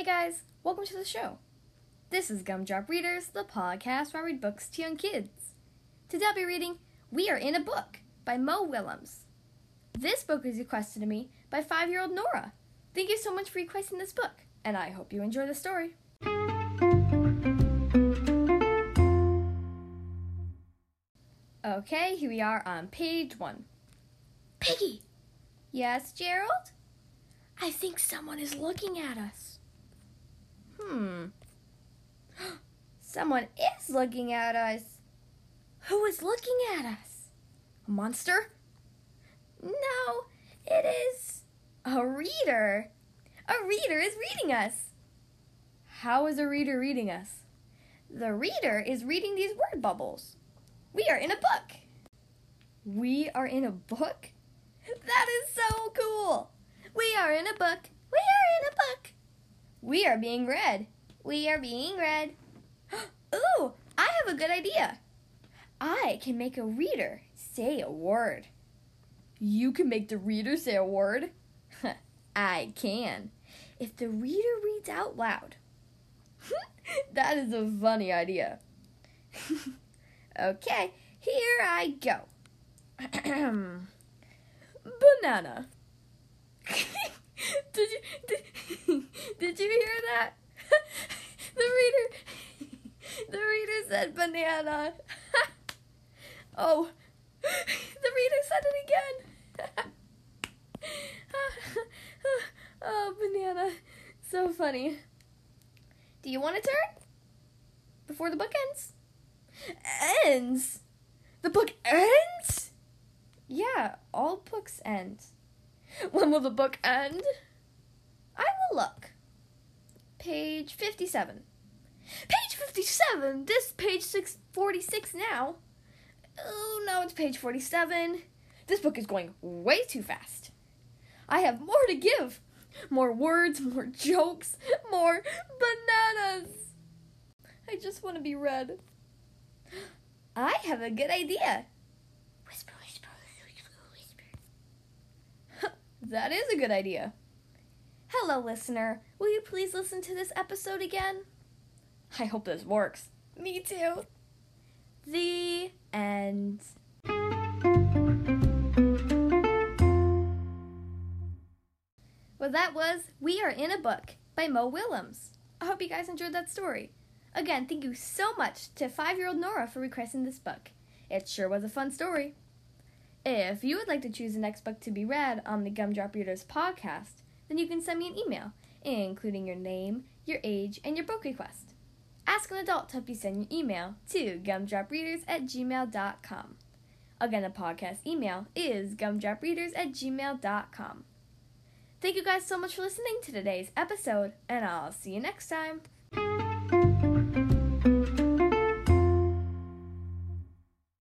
Hey guys, welcome to the show. This is Gumdrop Readers, the podcast where I read books to young kids. Today I'll be reading We Are in a Book by Mo Willems. This book was requested to me by five year old Nora. Thank you so much for requesting this book, and I hope you enjoy the story. Okay, here we are on page one. Piggy! Yes, Gerald? I think someone is looking at us. Hmm. Someone is looking at us. Who is looking at us? A monster? No, it is a reader. A reader is reading us. How is a reader reading us? The reader is reading these word bubbles. We are in a book. We are in a book? That is so cool. We are in a book. We are in a book. We are being read. We are being read. Ooh, I have a good idea. I can make a reader say a word. You can make the reader say a word? I can. If the reader reads out loud. that is a funny idea. okay, here I go. Banana. Did you did, did you hear that? the reader the reader said banana. oh, the reader said it again. oh, banana. So funny. Do you want to turn? Before the book ends? Ends? The book ends? Yeah, all books end. When will the book end? I will look. Page 57. Page 57! This page 646 now. Oh, no, it's page 47. This book is going way too fast. I have more to give. More words, more jokes, more bananas. I just want to be read. I have a good idea. That is a good idea. Hello, listener. Will you please listen to this episode again? I hope this works. Me too. The end. Well, that was We Are in a Book by Mo Willems. I hope you guys enjoyed that story. Again, thank you so much to five year old Nora for requesting this book. It sure was a fun story. If you would like to choose the next book to be read on the Gumdrop Readers podcast, then you can send me an email, including your name, your age, and your book request. Ask an adult to help you send your email to gumdropreaders at gmail.com. Again, the podcast email is gumdropreaders at gmail.com. Thank you guys so much for listening to today's episode, and I'll see you next time.